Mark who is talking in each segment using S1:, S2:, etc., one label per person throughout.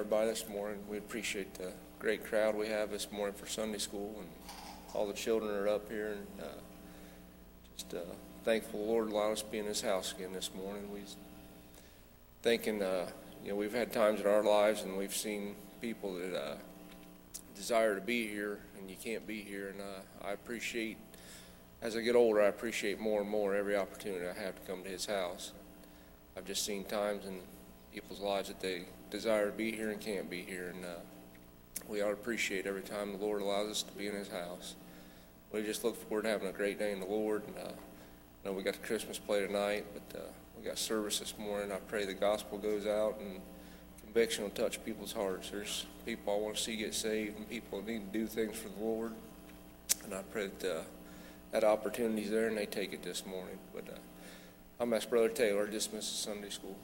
S1: everybody this morning. We appreciate the great crowd we have this morning for Sunday school, and all the children are up here. And uh, just uh, thankful the Lord allowed us to be in His house again this morning. We thinking, uh, you know, we've had times in our lives, and we've seen people that uh, desire to be here, and you can't be here. And uh, I appreciate, as I get older, I appreciate more and more every opportunity I have to come to His house. I've just seen times in people's lives that they desire to be here and can't be here, and uh, we ought to appreciate every time the Lord allows us to be in His house. We just look forward to having a great day in the Lord, and uh, I know we got the Christmas play tonight, but uh, we got service this morning. I pray the gospel goes out and conviction will touch people's hearts. There's people I want to see get saved, and people that need to do things for the Lord, and I pray that uh, that opportunity's there and they take it this morning. But uh, I'm ask Brother Taylor to dismiss Sunday school.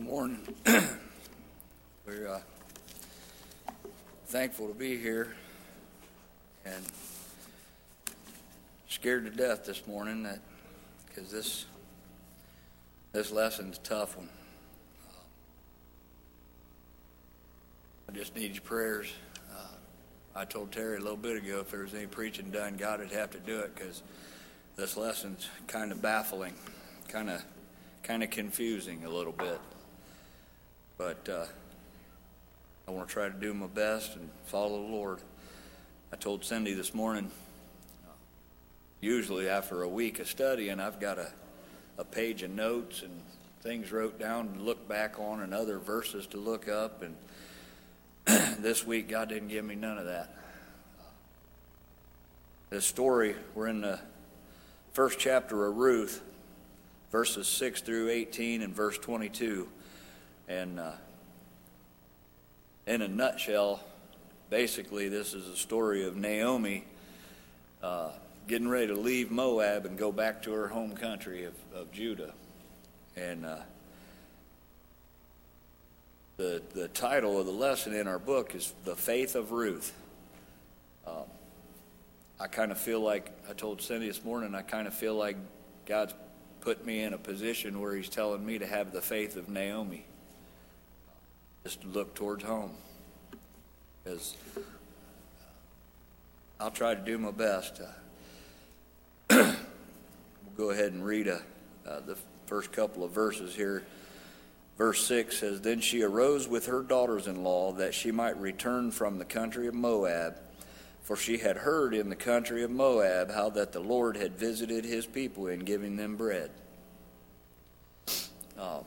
S2: Morning. We're
S3: uh, thankful to be here and scared to death this morning that because this this lesson's a tough one. I just need your prayers. Uh, I told Terry a little bit ago if there was any preaching done, God would have to do it because this lesson's kind of baffling, kind of kind of confusing a little bit. But uh, I want to try to do my best and follow the Lord. I told Cindy this morning, usually after a week of studying, I've got a, a page of notes and things wrote down to look back on and other verses to look up. And this week, God didn't give me none of that. This story, we're in the first chapter of Ruth, verses 6 through 18 and verse 22. And uh, in a nutshell, basically, this is a story of Naomi uh, getting ready to leave Moab and go back to her home country of, of Judah. And uh, the, the title of the lesson in our book is The Faith of Ruth. Um, I kind of feel like, I told Cindy this morning, I kind of feel like God's put me in a position where He's telling me to have the faith of Naomi, just to look towards home. Because I'll try to do my best. Uh, we'll go ahead and read a, uh, the first couple of verses here. Verse 6 says Then she arose with her daughters in law that she might return from the country of Moab, for she had heard in the country of Moab how that the Lord had visited his people in giving them bread. Um,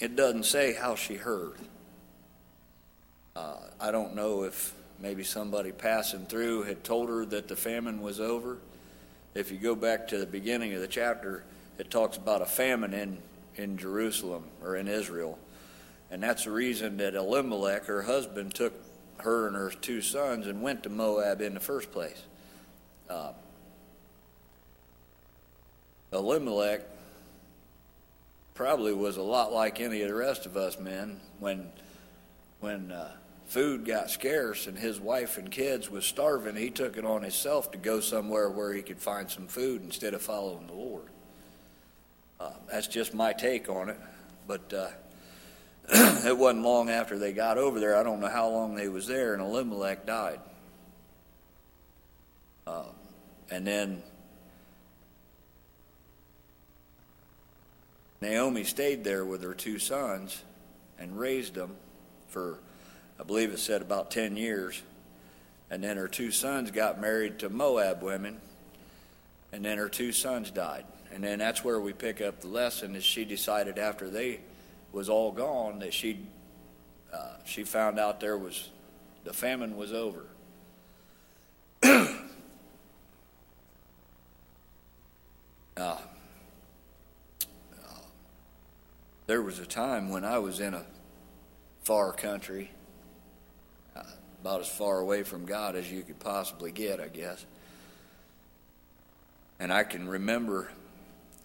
S3: it doesn't say how she heard. Uh, I don't know if maybe somebody passing through had told her that the famine was over. If you go back to the beginning of the chapter, it talks about a famine in in Jerusalem or in Israel. And that's the reason that Elimelech, her husband, took her and her two sons and went to Moab in the first place. Uh, Elimelech probably was a lot like any of the rest of us men when when uh, food got scarce and his wife and kids was starving he took it on himself to go somewhere where he could find some food instead of following the lord uh, that's just my take on it. But uh, it wasn't long after they got over there. I don't know how long they was there, and Elimelech died. Uh, and then Naomi stayed there with her two sons and raised them for, I believe it said about 10 years. And then her two sons got married to Moab women, and then her two sons died. And then that's where we pick up the lesson is she decided after they was all gone that she uh, she found out there was the famine was over. uh, uh, there was a time when I was in a far country, uh, about as far away from God as you could possibly get, I guess. And I can remember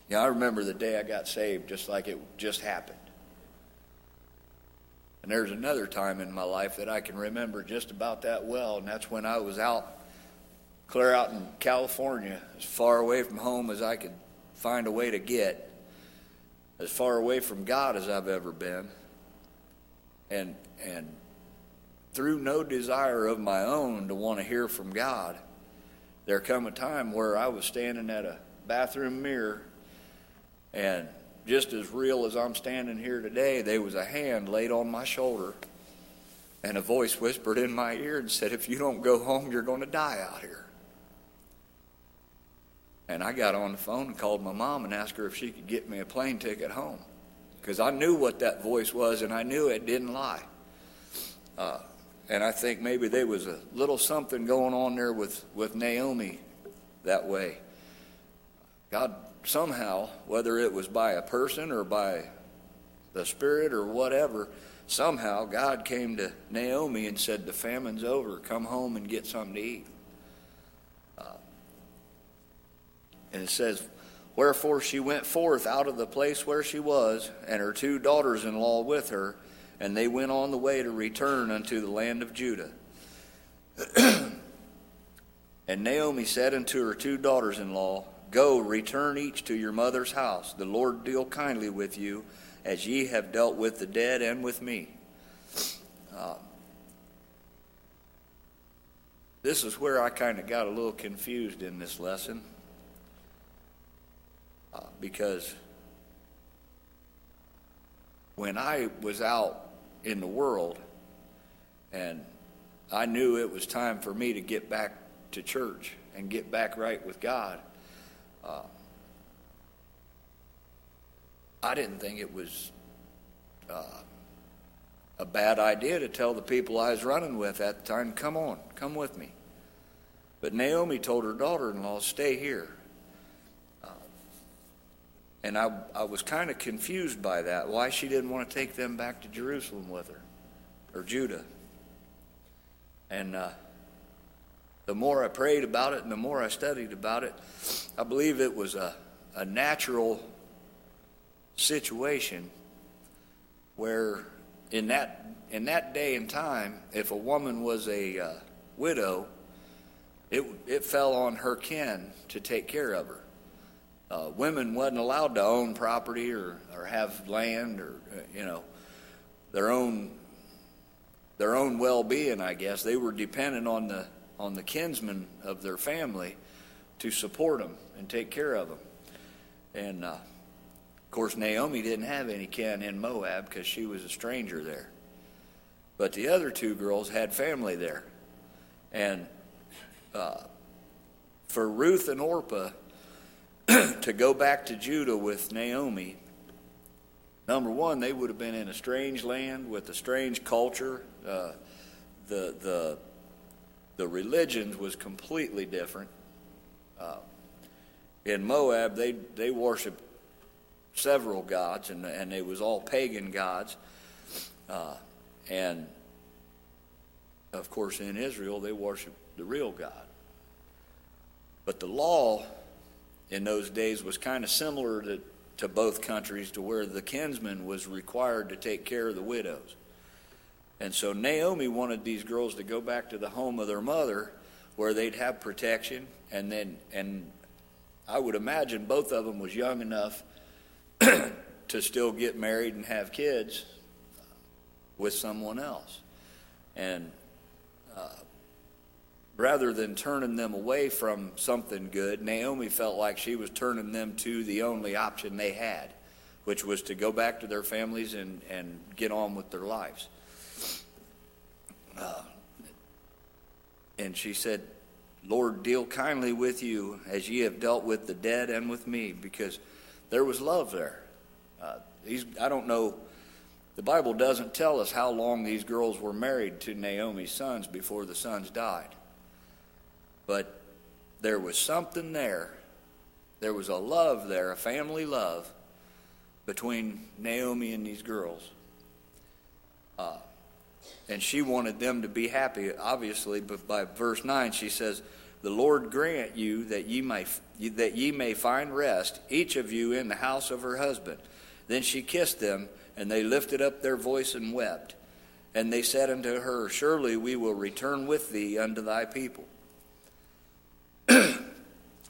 S3: yeah, I remember the day I got saved just like it just happened. And there's another time in my life that I can remember just about that well, and that's when I was out, clear out in California, as far away from home as I could find a way to get, as far away from God as I've ever been. And, and through no desire of my own to want to hear from God, there come a time where I was standing at a bathroom mirror and just as real as I'm standing here today, there was a hand laid on my shoulder, and a voice whispered in my ear and said, If you don't go home, you're going to die out here. And I got on the phone and called my mom and asked her if she could get me a plane ticket home. Because I knew what that voice was, and I knew it didn't lie. Uh, and I think maybe there was a little something going on there with, with Naomi that way. God somehow, whether it was by a person or by the Spirit or whatever, somehow God came to Naomi and said, The famine's over. Come home and get something to eat. Uh, and it says, Wherefore she went forth out of the place where she was, and her two daughters in law with her, and they went on the way to return unto the land of Judah. and Naomi said unto her two daughters in law, Go, return each to your mother's house. The Lord deal kindly with you, as ye have dealt with the dead and with me. Uh, this is where I kind of got a little confused in this lesson. Because when I was out in the world and I knew it was time for me to get back to church and get back right with God, uh, I didn't think it was uh, a bad idea to tell the people I was running with at the time, come on, come with me. But Naomi told her daughter in law, stay here. And I, I was kind of confused by that, why she didn't want to take them back to Jerusalem with her, or Judah. And uh, the more I prayed about it and the more I studied about it, I believe it was a, a natural situation where in that in that day and time, if a woman was a uh, widow, it it fell on her kin to take care of her. Uh, women wasn't allowed to own property or, or have land or uh, you know their own their own well-being. I guess they were dependent on the on the kinsmen of their family to support them and take care of them. And uh, of course, Naomi didn't have any kin in Moab because she was a stranger there. But the other two girls had family there. And uh, for Ruth and Orpah to go back to Judah with Naomi, number one, they would have been in a strange land with a strange culture. Uh, the, the, the religions was completely different. Uh, in Moab, they, they worshiped several gods, and, and they was all pagan gods. Uh, and of course, in Israel, they worshiped the real God. But the law in those days was kind of similar to, to both countries, to where the kinsman was required to take care of the widows. And so Naomi wanted these girls to go back to the home of their mother where they'd have protection and then and I would imagine both of them was young enough to still get married and have kids with someone else. And uh, rather than turning them away from something good, Naomi felt like she was turning them to the only option they had, which was to go back to their families and, and get on with their lives. Uh, and she said, Lord, deal kindly with you as ye have dealt with the dead and with me, because there was love there. Uh, these, I don't know, the Bible doesn't tell us how long these girls were married to Naomi's sons before the sons died. But there was something there. There was a love there, a family love between Naomi and these girls. Uh, and she wanted them to be happy, obviously, but by verse 9 she says, the Lord grant you that ye may that ye may find rest, each of you in the house of her husband. Then she kissed them, and they lifted up their voice and wept. And they said unto her, Surely we will return with thee unto thy people.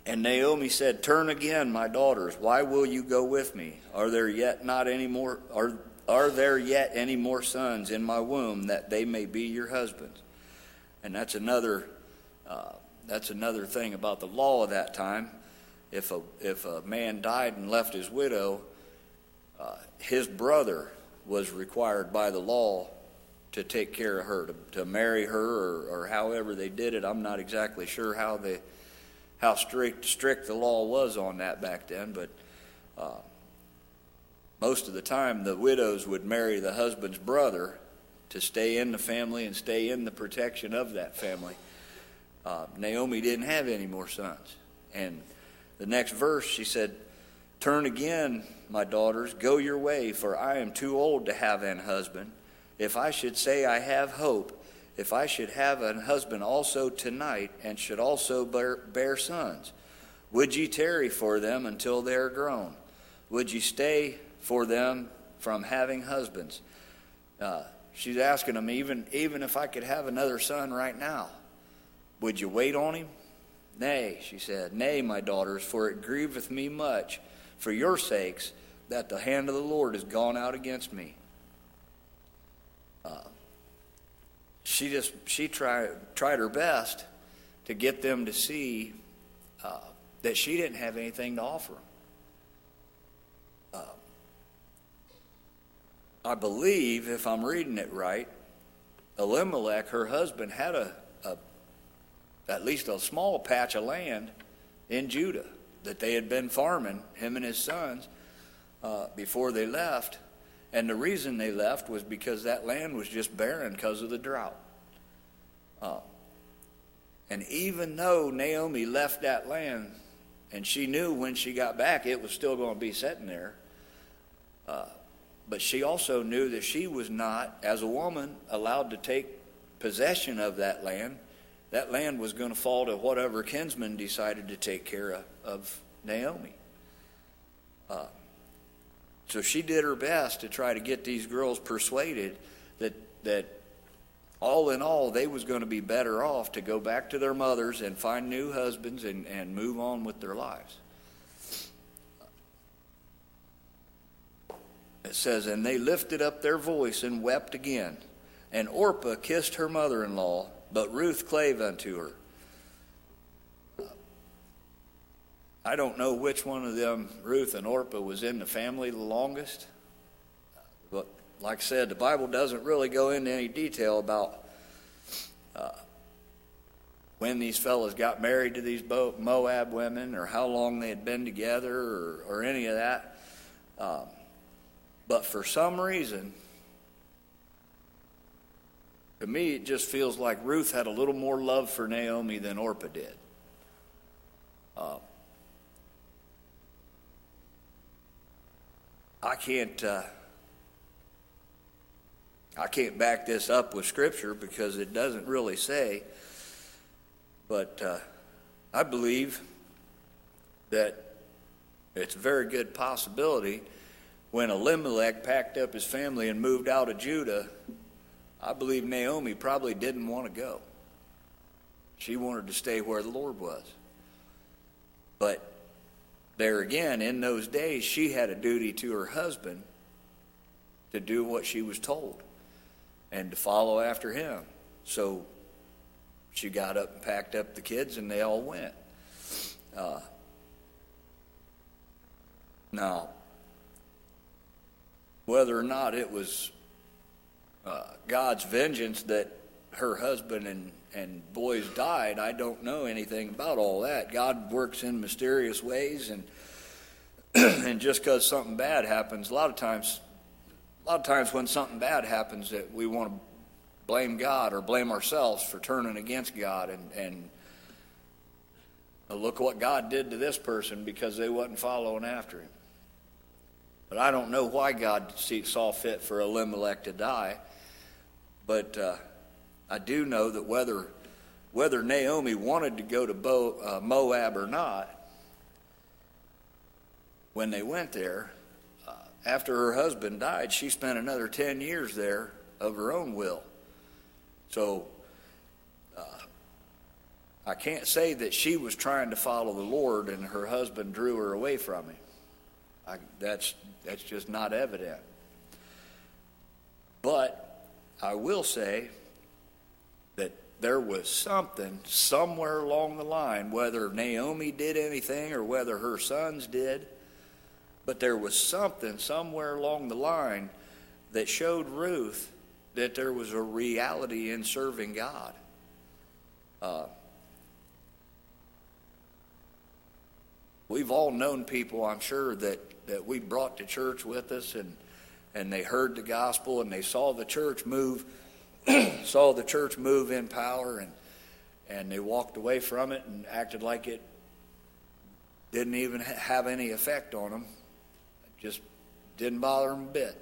S3: And Naomi said, Turn again, my daughters. Why will you go with me? Are there yet not any more? Are are there yet any more sons in my womb that they may be your husbands? And that's another uh, that's another thing about the law of that time. If a, if a man died and left his widow, uh, his brother was required by the law to take care of her, to, to marry her, or, or however they did it. I'm not exactly sure how the how strict strict the law was on that back then, but uh, most of the time the widows would marry the husband's brother to stay in the family and stay in the protection of that family uh, Naomi didn't have any more sons. And the next verse, she said, Turn again, my daughters, go your way, for I am too old to have an husband. If I should say I have hope, if I should have an husband also tonight, and should also bear, bear sons, would ye tarry for them until they are grown? Would ye stay for them from having husbands? Uh, she's asking them, even, even if I could have another son right now, would you wait on him? Nay, she said, Nay, my daughters, for it grieveth me much for your sakes that the hand of the Lord is gone out against me. Uh, she just she tried tried her best to get them to see uh, that she didn't have anything to offer. Uh, I believe, if I'm reading it right, Elimelech, her husband, had a, a at least a small patch of land in Judah that they had been farming, him and his sons, uh, before they left. And the reason they left was because that land was just barren because of the drought. Uh, and even though Naomi left that land, and she knew when she got back it was still going to be sitting there, uh, but she also knew that she was not, as a woman, allowed to take possession of that land. That land was going to fall to whatever kinsman decided to take care of, of Naomi. Uh, so she did her best to try to get these girls persuaded that that all in all they was going to be better off to go back to their mothers and find new husbands and, and move on with their lives. It says, And they lifted up their voice and wept again. And Orpah kissed her mother in law, but Ruth clave unto her. I don't know which one of them, Ruth and Orpah, was in the family the longest. But like I said, the Bible doesn't really go into any detail about uh, when these fellas got married to these Moab women or how long they had been together or, or any of that. Um, but for some reason, to me, it just feels like Ruth had a little more love for Naomi than Orpah did. Uh, I can't. Uh, I can't back this up with Scripture because it doesn't really say. But uh, I believe that it's a very good possibility when Elimelech packed up his family and moved out of Judah, I believe Naomi probably didn't want to go. She wanted to stay where the Lord was. But there again, in those days, she had a duty to her husband to do what she was told and to follow after him. So she got up and packed up the kids, and they all went. Uh, now, whether or not it was uh, God's vengeance that her husband and, and boys died, I don't know anything about all that. God works in mysterious ways, and and just because something bad happens, a lot of times, a lot of times when something bad happens, that we want to blame God or blame ourselves for turning against God and and look what God did to this person because they wasn't following after Him. But I don't know why God saw fit for Elimelech to die. But uh, I do know that whether whether Naomi wanted to go to Bo, uh, Moab or not, when they went there, uh, after her husband died, she spent another 10 years there of her own will. So uh, I can't say that she was trying to follow the Lord and her husband drew her away from him. I, that's, that's just not evident. But I will say that there was something somewhere along the line, whether Naomi did anything or whether her sons did, but there was something somewhere along the line that showed Ruth that there was a reality in serving God. Uh, we've all known people, I'm sure, that that we brought to church with us and and they heard the gospel and they saw the church move saw the church move in power and and they walked away from it and acted like it didn't even have any effect on them. It just didn't bother them a bit.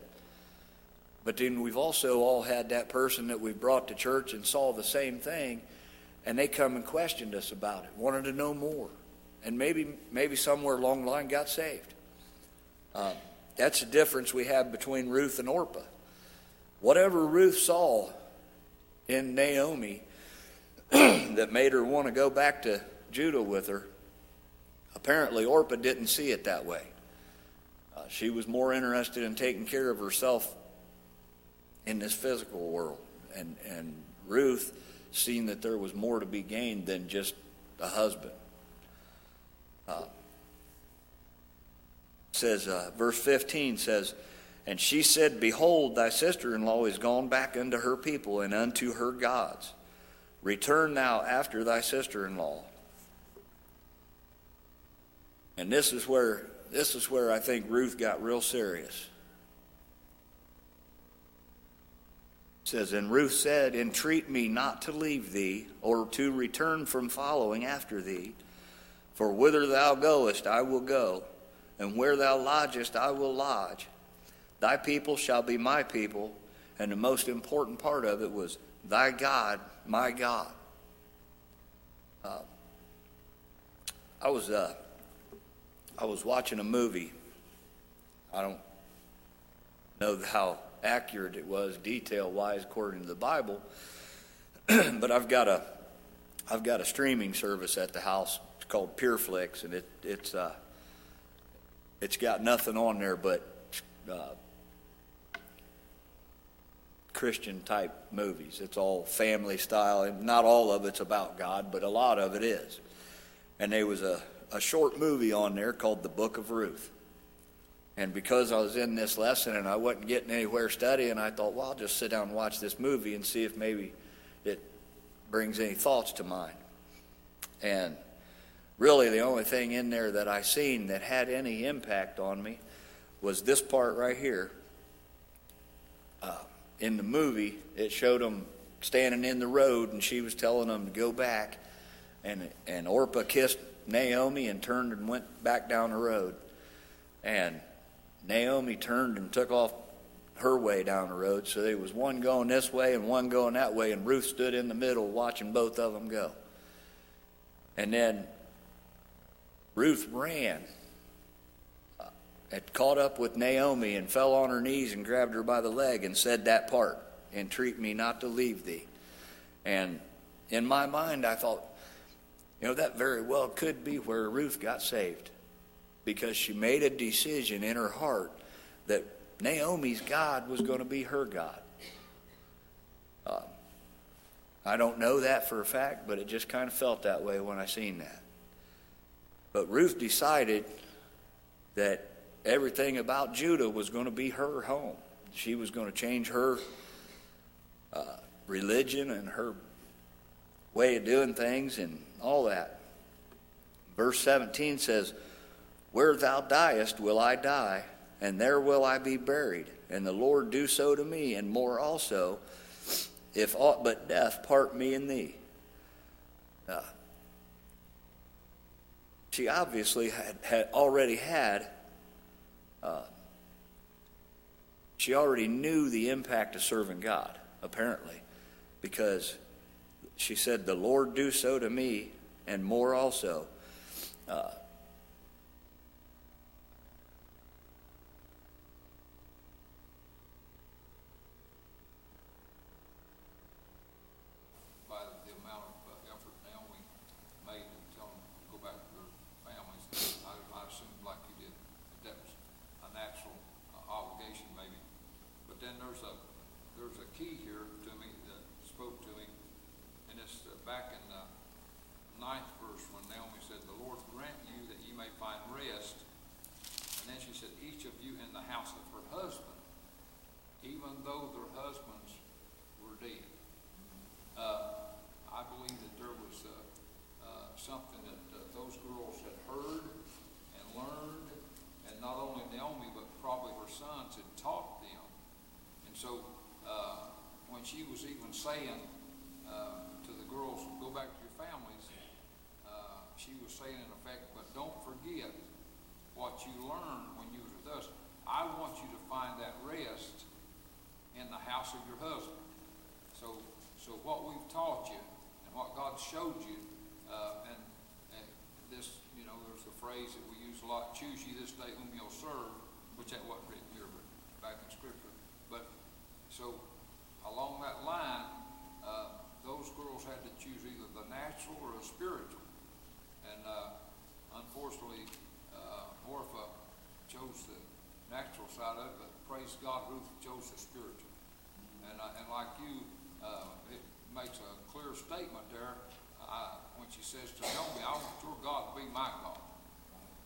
S3: But then we've also all had that person that we brought to church and saw the same thing and they come and questioned us about it wanted to know more. And maybe maybe somewhere along the line got saved. Uh, that's the difference we have between Ruth and Orpah. Whatever Ruth saw in Naomi that made her want to go back to Judah with her, apparently Orpah didn't see it that way. Uh, she was more interested in taking care of herself in this physical world. And, and Ruth seeing that there was more to be gained than just a husband. Uh, says, uh, verse 15 says, And she said, Behold, thy sister in law is gone back unto her people and unto her gods. Return thou after thy sister in law. And this is where this is where I think Ruth got real serious. It says, And Ruth said, Entreat me not to leave thee, or to return from following after thee. For whither thou goest, I will go, and where thou lodgest, I will lodge. Thy people shall be my people. And the most important part of it was, Thy God, my God. Uh, I was uh, I was watching a movie. I don't know how accurate it was detail wise according to the Bible, but I've got a I've got a streaming service at the house. It's called PureFlix, and it it's uh, it's got nothing on there but uh, Christian type movies. It's all family style, and not all of it's about God, but a lot of it is. And there was a, a short movie on there called The Book of Ruth. And because I was in this lesson and I wasn't getting anywhere studying, I thought, well, I'll just sit down and watch this movie and see if maybe it brings any thoughts to mind. And really, the only thing in there that I seen that had any impact on me was this part right here. Uh, in the movie, it showed them standing in the road, and she was telling them to go back. And and Orpah kissed Naomi and turned and went back down the road. And Naomi turned and took off her way down the road. So there was one going this way and one going that way, and Ruth stood in the middle watching both of them go. And then Ruth ran, had caught up with Naomi and fell on her knees and grabbed her by the leg and said that part, entreat me not to leave thee. And in my mind, I thought, you know, that very well could be where Ruth got saved because she made a decision in her heart that Naomi's God was going to be her God. Uh, I don't know that for a fact, but it just kind of felt that way when I seen that. But Ruth decided that everything about Judah was going to be her home. She was going to change her uh, religion and her way of doing things and all that. Verse 17 says, Where thou diest will I die, and there will I be buried. And the Lord do so to me, and more also, if aught but death part me and thee. Uh, she obviously had, had already had, uh, she already knew the impact of serving God, apparently, because she said, The Lord do so to me, and more also. Uh,
S4: by the amount of uh, effort Naomi made to tell them to go back to their families. I, I assumed like you did, that that was a natural uh, obligation maybe. But then there's a, there's a key here to me that spoke to me, and it's uh, back in the ninth verse when Naomi said, "The Lord grant you that ye may find rest." And then she said, "Each of you in the house of her husband, even though their husbands were dead." Uh, I believe that there was, uh, uh, something that, uh, those girls had heard and learned, and not only Naomi, but probably her sons had taught them. And so, uh, when she was even saying, uh, to the girls, go back to your families, uh, she was saying in effect, but don't forget what you learned when you was with us. I want you to find that rest in the house of your husband. So, so what we've taught you and what God showed you, uh, and, and this, you know, there's a phrase that we use a lot, choose ye this day whom you'll serve, which that wasn't written here, but back in scripture. But, so, along that line, had to choose either the natural or a spiritual. And uh, unfortunately, uh, Orpah chose the natural side of it, but praise God, Ruth chose the spiritual. And, uh, and like you, uh, it makes a clear statement there uh, when she says to Naomi, I want your God to be my God.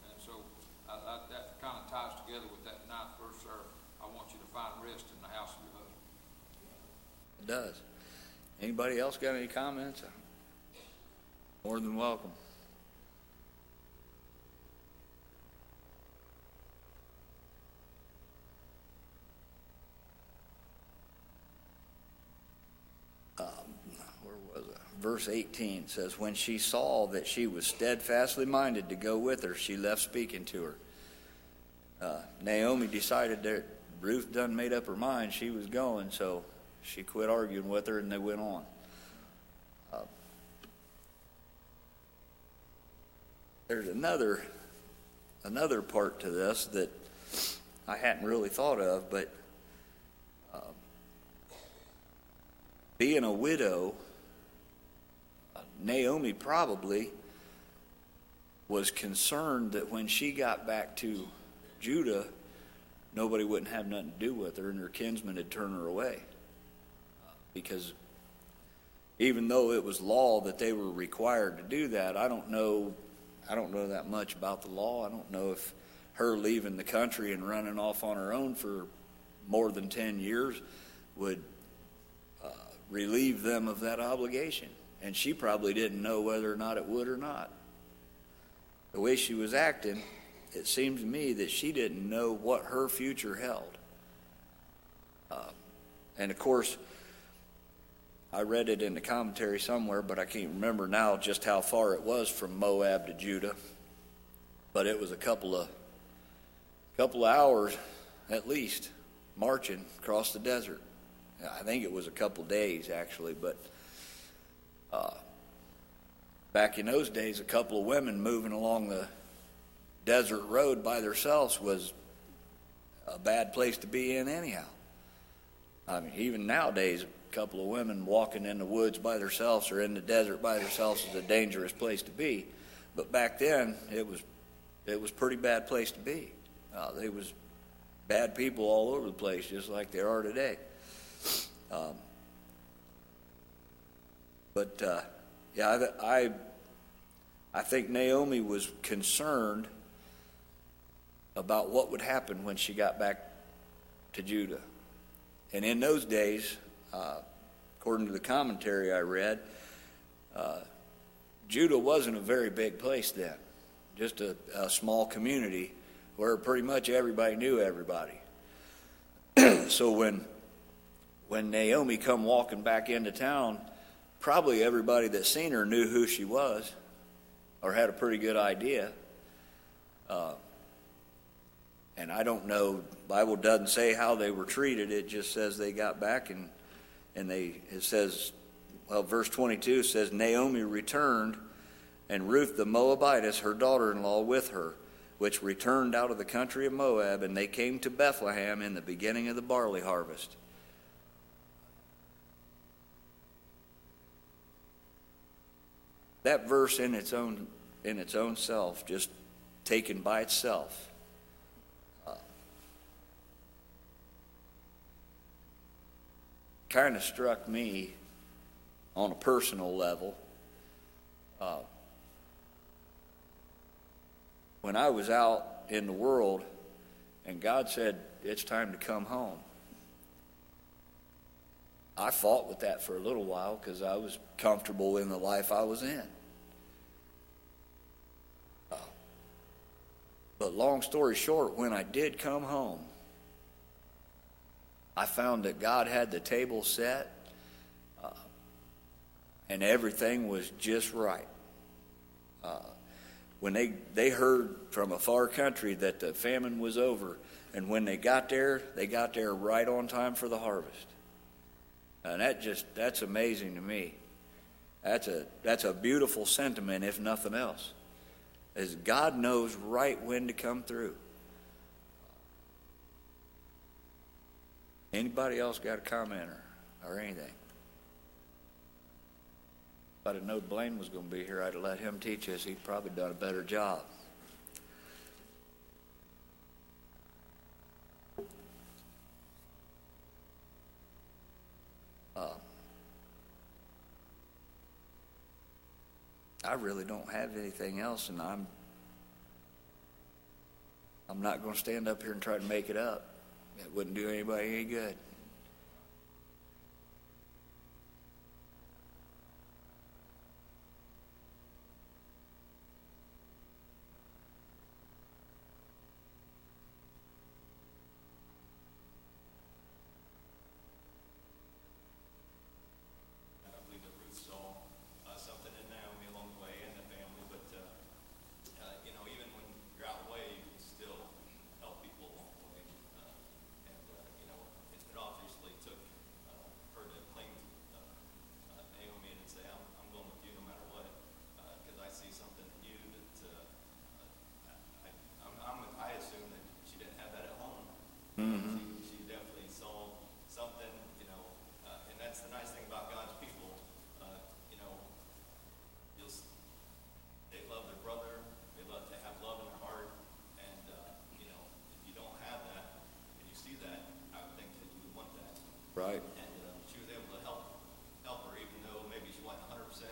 S4: And so I, I, that kind of ties together with that ninth verse there. I want you to find rest in the house of your husband.
S3: It does. Anybody else got any comments? More than welcome. Um, where was? Verse 18 says, When she saw that she was steadfastly minded to go with her, she left speaking to her. Uh, Naomi decided that Ruth done made up her mind she was going, so she quit arguing with her and they went on. Uh, there's another another part to this that I hadn't really thought of, but uh, being a widow, uh, Naomi probably was concerned that when she got back to Judah, nobody wouldn't have nothing to do with her, and her kinsmen had turned her away. Because even though it was law that they were required to do that, I don't know. I don't know that much about the law. I don't know if her leaving the country and running off on her own for more than ten years would uh, relieve them of that obligation. And she probably didn't know whether or not it would or not. The way she was acting, it seemed to me that she didn't know what her future held. Uh, and of course, I read it in the commentary somewhere, but I can't remember now just how far it was from Moab to Judah. But it was a couple of couple of hours at least marching across the desert. I think it was a couple days actually, but uh, back in those days, a couple of women moving along the desert road by themselves was a bad place to be in anyhow. I mean, even nowadays, couple of women walking in the woods by themselves or in the desert by themselves is a dangerous place to be. But back then, it was it was pretty bad place to be. Uh, there was bad people all over the place, just like there are today. Um, but uh, yeah, I, I I think Naomi was concerned about what would happen when she got back to Judah. And in those days, uh, according to the commentary I read, uh, Judah wasn't a very big place then, just a, a small community where pretty much everybody knew everybody. so when when Naomi come walking back into town, probably everybody that seen her knew who she was, or had a pretty good idea. Uh, and I don't know. Bible doesn't say how they were treated. It just says they got back and and they it says, well, verse 22 says Naomi returned, and Ruth the Moabitess, her daughter-in-law, with her, which returned out of the country of Moab, and they came to Bethlehem in the beginning of the barley harvest. That verse in its own in its own self, just taken by itself kind of struck me on a personal level. Uh, when I was out in the world and God said, It's time to come home, I fought with that for a little while because I was comfortable in the life I was in. Uh, but long story short, when I did come home, I found that God had the table set uh, and everything was just right. Uh, when they, they heard from a far country that the famine was over, and when they got there, they got there right on time for the harvest. And that just, that's amazing to me. That's a, that's a beautiful sentiment, if nothing else. As God knows right when to come through. Anybody else got a comment or, or anything? If I'd have known Blaine was going to be here, I'd have let him teach us. He'd probably done a better job. Uh, I really don't have anything else, and I'm I'm not going to stand up here and try to make it up. It wouldn't do anybody any good. Right.
S5: And uh, she was able to help, help her even though maybe she wasn't hundred percent.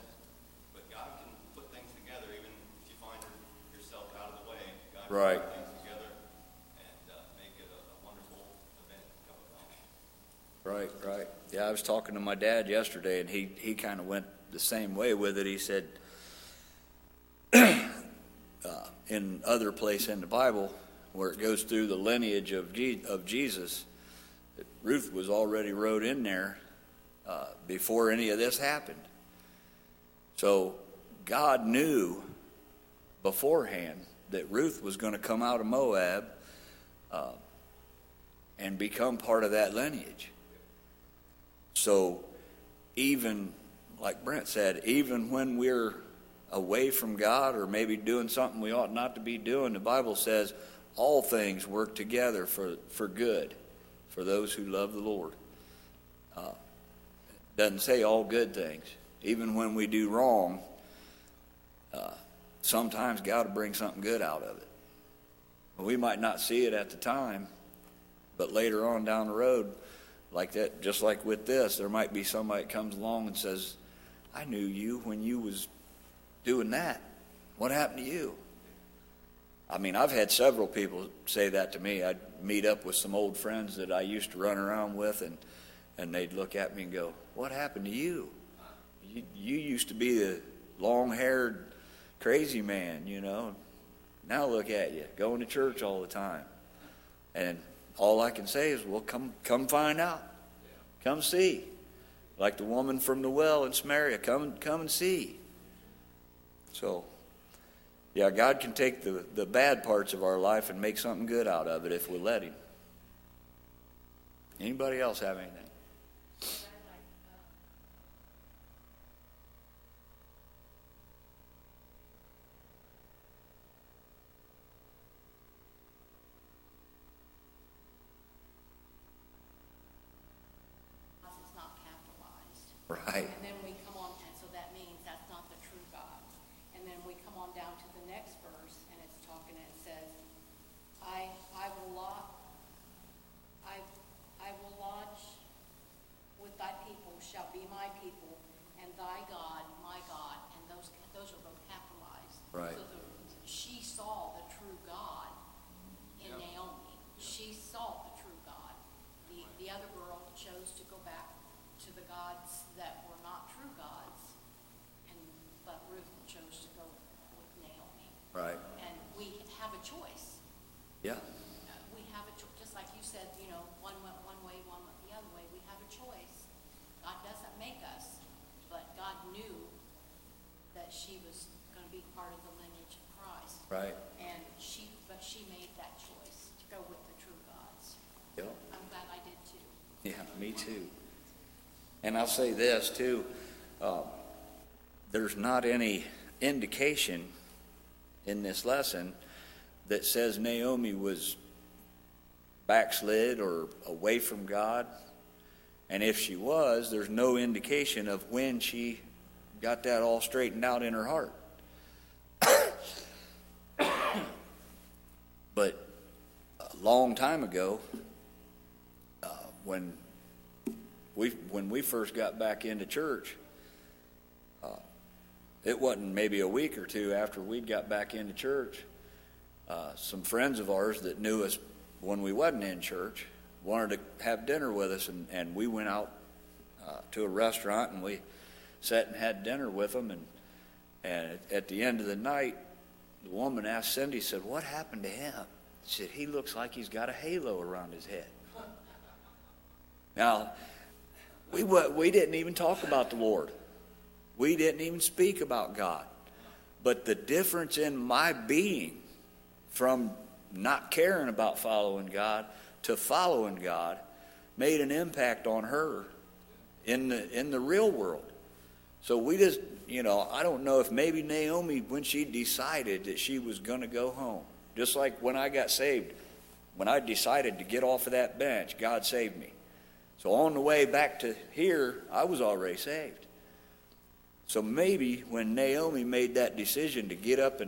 S5: But God can put things together even if you find her, yourself out of the can
S3: Right.
S5: things together and uh, make it a a wonderful event come about.
S3: Right, right. Yeah, I was talking to my dad yesterday, and he, he kind of went the same way with it. He said, uh, in other place in the Bible, where it goes through the lineage of, Je- of Jesus, Ruth was already wrote in there uh, before any of this happened. So God knew beforehand that Ruth was going to come out of Moab uh, and become part of that lineage. So, even like Brent said, even when we're away from God or maybe doing something we ought not to be doing, the Bible says all things work together for, for good for those who love the Lord. Uh, doesn't say all good things. Even when we do wrong, uh, sometimes God will bring something good out of it. We might not see it at the time, but later on down the road, like that, just like with this, there might be somebody that comes along and says, I knew you when you was doing that. What happened to you? I mean, I've had several people say that to me. I'd meet up with some old friends that I used to run around with, and, and they'd look at me and go, What happened to you? You, you used to be the long haired, crazy man, you know. Now look at you, going to church all the time. And all I can say is, well, come, come find out. Come see. Like the woman from the well in Samaria, come, come and see. So, yeah, God can take the, the bad parts of our life and make something good out of it if we let Him. Anybody else have anything?
S6: It's not capitalized.
S3: Right.
S6: And then we come on, and so that means that's not the true God. And then we come on down to the next verse, and it's talking, and it says, I, I will lot, I, I will lodge with thy people shall be my people, and thy God, my God, and those, those are both capitalized.
S3: Right.
S6: So the, she saw the true God in
S4: Yep.
S6: Naomi. She saw the true God. The, the other girl chose to go back to the gods that were not true gods, and, but Ruth chose to go with Naomi.
S3: Right.
S6: And we have a choice.
S3: Yeah.
S6: Uh, We have a, cho- just like you said, you know, one went one way, one went the other way, we have a choice. God doesn't make us, but God knew that she was gonna be part of the lineage of Christ.
S3: Right.
S6: And she, but she made that choice to go with the true gods.
S3: Yeah.
S6: I'm glad I did too.
S3: Yeah, me too. And I'll say this too. Uh, there's not any indication in this lesson that says Naomi was backslid or away from God. And if she was, there's no indication of when she got that all straightened out in her heart. but a long time ago, uh, when we when we first got back into church, uh, it wasn't maybe a week or two after we'd got back into church. Uh, some friends of ours that knew us when we wasn't in church wanted to have dinner with us, and, and we went out uh, to a restaurant and we sat and had dinner with them. And and at, the end of the night, the woman asked Cindy, said, "What happened to him?" She said, "He looks like he's got a halo around his head." Now, we, we didn't even talk about the Lord. We didn't even speak about God. But the difference in my being from not caring about following God to following God made an impact on her in the, in the real world. So we just, you know, I don't know if maybe Naomi, when she decided that she was going to go home, just like when I got saved, when I decided to get off of that bench, God saved me. So on the way back to here, I was already saved. So maybe when Naomi made that decision to get up and